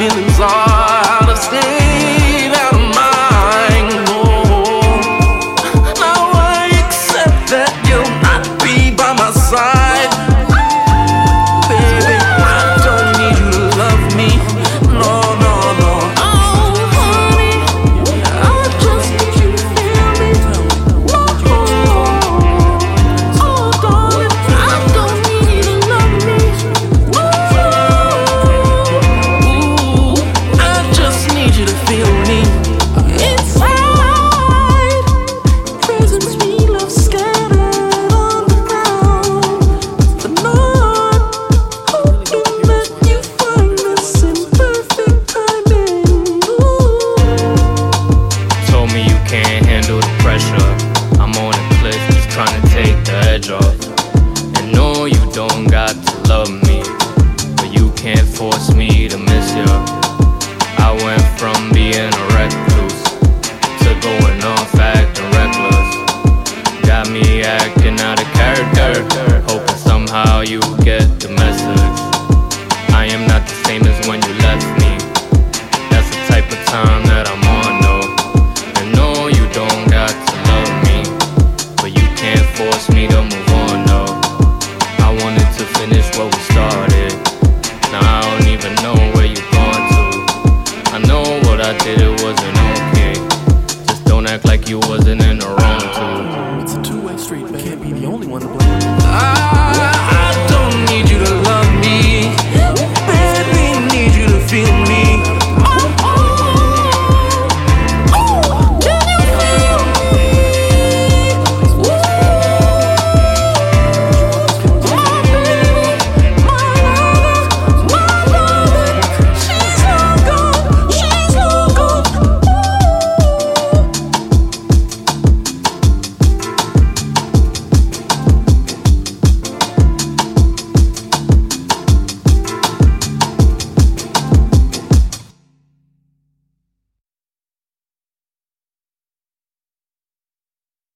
Feelings are out of state, edge off. And no, you don't got to love me, but you can't force me to miss you. I went from being a recluse to going off acting reckless. Got me acting out of character, hoping somehow you get the message. I am not the same as when you left me. That's the type of time that I'm I did it wasn't okay. Just don't act like you wasn't.